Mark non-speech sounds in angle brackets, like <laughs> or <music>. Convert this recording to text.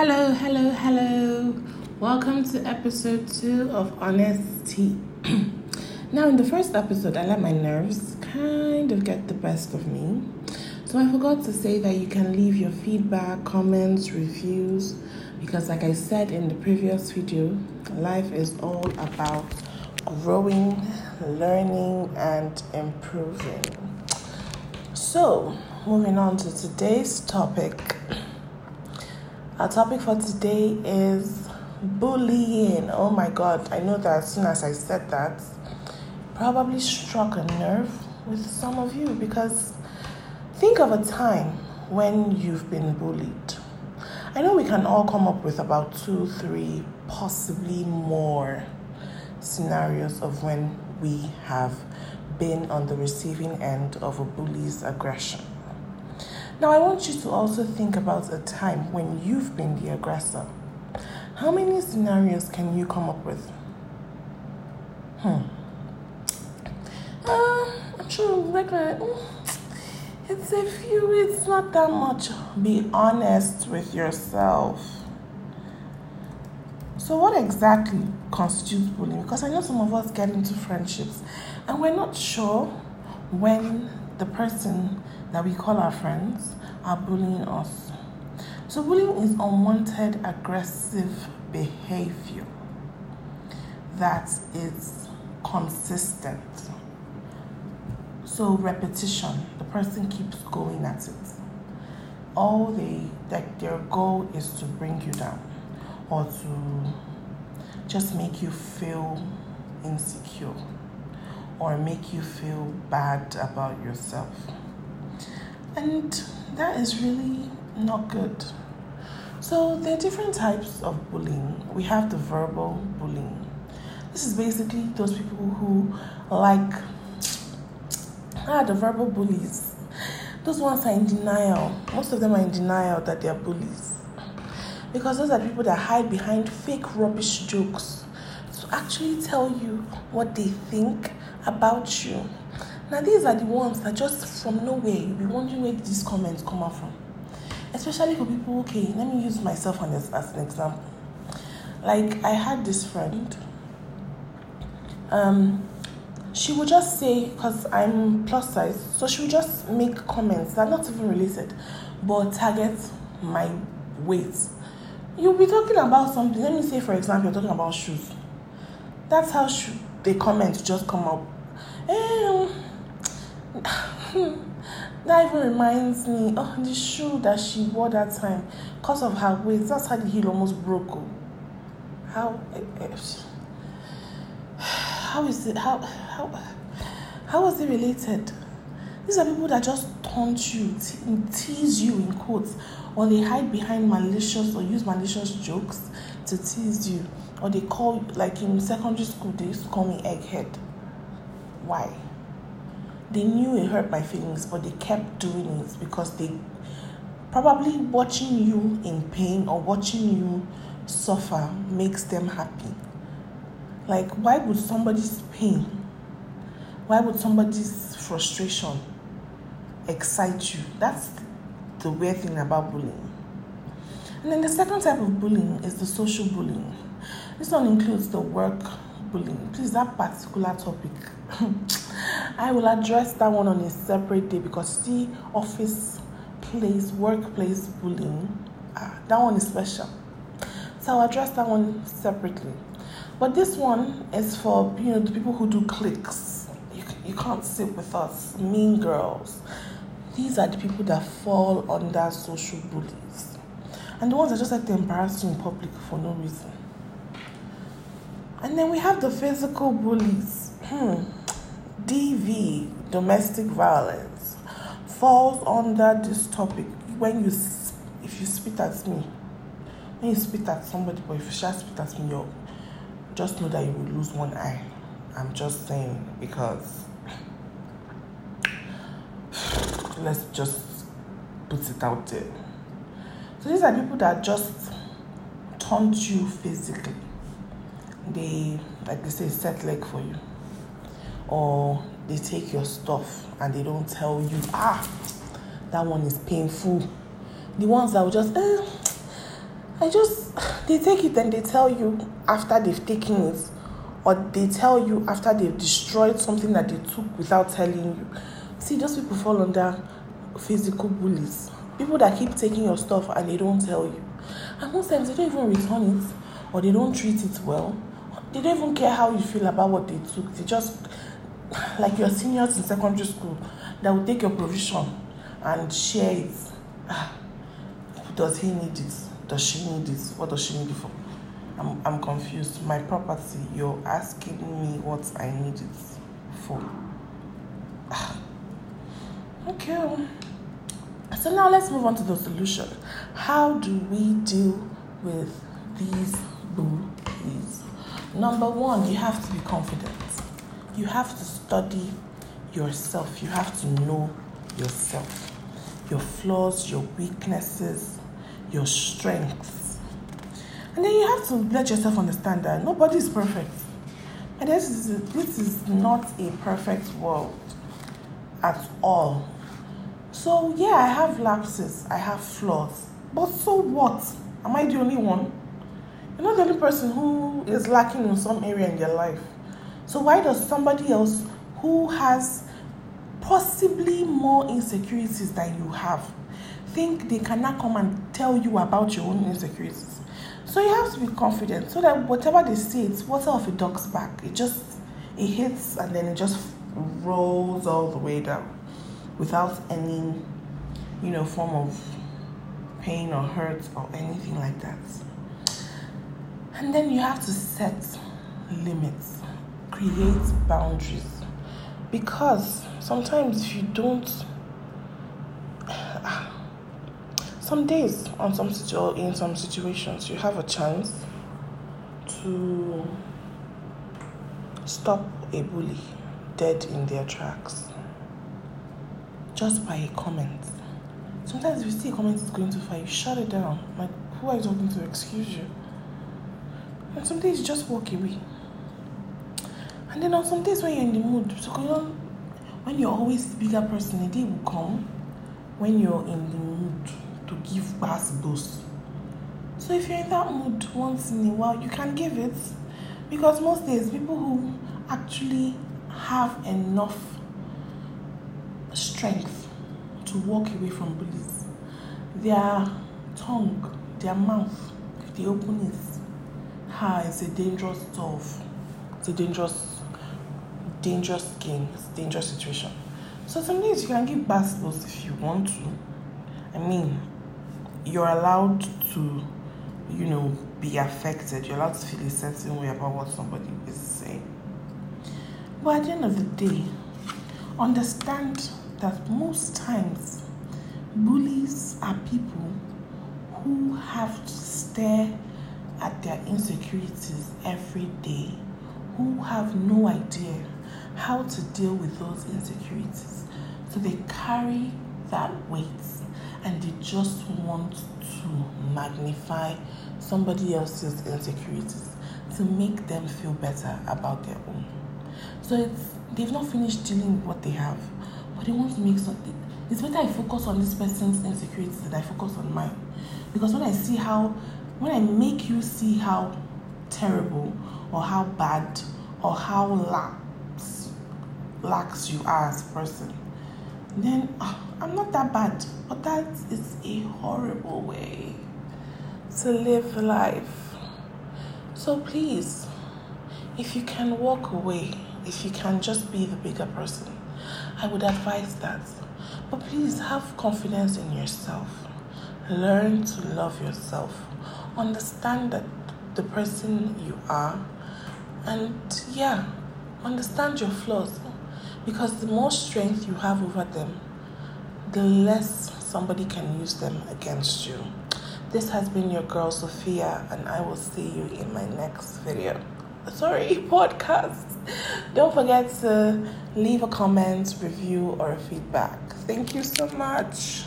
Hello, hello, hello. Welcome to episode two of Honesty. <clears throat> now, in the first episode, I let my nerves kind of get the best of me. So, I forgot to say that you can leave your feedback, comments, reviews, because, like I said in the previous video, life is all about growing, learning, and improving. So, moving on to today's topic. <clears throat> Our topic for today is bullying. Oh my god, I know that as soon as I said that, probably struck a nerve with some of you because think of a time when you've been bullied. I know we can all come up with about two, three, possibly more scenarios of when we have been on the receiving end of a bully's aggression. Now, I want you to also think about a time when you've been the aggressor. How many scenarios can you come up with? Hmm. Uh, I'm sure, it's a few, it's not that much. Be honest with yourself. So, what exactly constitutes bullying? Because I know some of us get into friendships and we're not sure when the person that we call our friends are bullying us. So, bullying is unwanted aggressive behavior that is consistent. So, repetition, the person keeps going at it. All they, like, their goal is to bring you down or to just make you feel insecure or make you feel bad about yourself. And that is really not good. So, there are different types of bullying. We have the verbal bullying. This is basically those people who like ah the verbal bullies. Those ones are in denial. Most of them are in denial that they are bullies. Because those are people that hide behind fake rubbish jokes to actually tell you what they think about you. Now, these are the ones that just from nowhere you'll be wondering where these comments come out from. Especially for people, okay, let me use myself as, as an example. Like, I had this friend, um, she would just say, because I'm plus size, so she would just make comments that are not even related, but target my weight. You'll be talking about something. Let me say, for example, you're talking about shoes. That's how sh- the comments just come up. Um, <laughs> that even reminds me oh the shoe that she wore that time because of her weight that's how the heel almost broke oh. how eh, eh, <sighs> how is it how how how is it related? These are people that just taunt you te- tease you in quotes or they hide behind malicious or use malicious jokes to tease you or they call like in secondary school they used to call me egghead. Why they knew it hurt my feelings, but they kept doing it because they probably watching you in pain or watching you suffer makes them happy. Like, why would somebody's pain, why would somebody's frustration excite you? That's the weird thing about bullying. And then the second type of bullying is the social bullying. This one includes the work bullying. Please, that particular topic. <laughs> I will address that one on a separate day because see, office place, workplace bullying, ah, that one is special. So I'll address that one separately. But this one is for you know the people who do clicks. You, you can't sit with us, mean girls. These are the people that fall under social bullies. And the ones that just like to embarrass you in public for no reason. And then we have the physical bullies. DV, domestic violence, falls under this topic when you, if you spit at me, when you spit at somebody, but if you just spit at me, you just know that you will lose one eye. I'm just saying because <sighs> let's just put it out there. So these are people that just taunt you physically. They, like they say, set leg for you or they take your stuff and they don't tell you, ah, that one is painful. The ones that will just, eh, I just <sighs> they take it and they tell you after they've taken it, or they tell you after they've destroyed something that they took without telling you. See, those people fall under physical bullies. People that keep taking your stuff and they don't tell you. And most times they don't even return it or they don't treat it well. They don't even care how you feel about what they took. They just like your seniors in secondary school that will take your provision and share it. Ah, does he need it? Does she need it? What does she need it for? I'm, I'm confused. My property, you're asking me what I need it for. Ah. Okay. So now let's move on to the solution. How do we deal with these bullies? Number one, you have to be confident. You have to study yourself. You have to know yourself, your flaws, your weaknesses, your strengths. And then you have to let yourself understand that nobody is perfect. And this is, this is not a perfect world at all. So, yeah, I have lapses, I have flaws. But so what? Am I the only one? You're not the only person who is lacking in some area in their life. So, why does somebody else who has possibly more insecurities than you have think they cannot come and tell you about your own insecurities? So, you have to be confident so that whatever they say, it's water off a duck's back. It just it hits and then it just rolls all the way down without any, you know, form of pain or hurt or anything like that. And then you have to set limits, create boundaries. Because sometimes if you don't, <sighs> some days on some in some situations you have a chance to stop a bully dead in their tracks just by a comment. Sometimes if you see a comment is going too far, you shut it down. Like, who are you talking to? Excuse you. And some days you just walk away. And then on some days when you're in the mood, so when you're always the bigger person, a day will come when you're in the mood to give bass boost. So if you're in that mood once in a while, you can give it. Because most days, people who actually have enough strength to walk away from bullies. Their tongue, their mouth, if they open it, ha, it's a dangerous stuff. It's a dangerous, dangerous game. Dangerous situation. So some days you can give basketballs if you want to. I mean, you're allowed to, you know, be affected. You're allowed to feel a certain way about what somebody is saying. But at the end of the day, understand that most times bullies are people who have to stare at their insecurities every day, who have no idea how to deal with those insecurities. So they carry that weight and they just want to magnify somebody else's insecurities to make them feel better about their own. So it's they've not finished dealing with what they have but they want to make something. It's better I focus on this person's insecurities than I focus on mine. Because when I see how, when I make you see how terrible or how bad or how lax, lax you are as a person, then uh, I'm not that bad. But that is a horrible way to live life. So please, if you can walk away, if you can just be the bigger person, I would advise that. But please have confidence in yourself. Learn to love yourself. Understand that the person you are. And yeah, understand your flaws. Because the more strength you have over them, the less somebody can use them against you. This has been your girl Sophia, and I will see you in my next video sorry, <laughs> podcast. Don't forget to leave a comment, review, or a feedback. Thank you so much.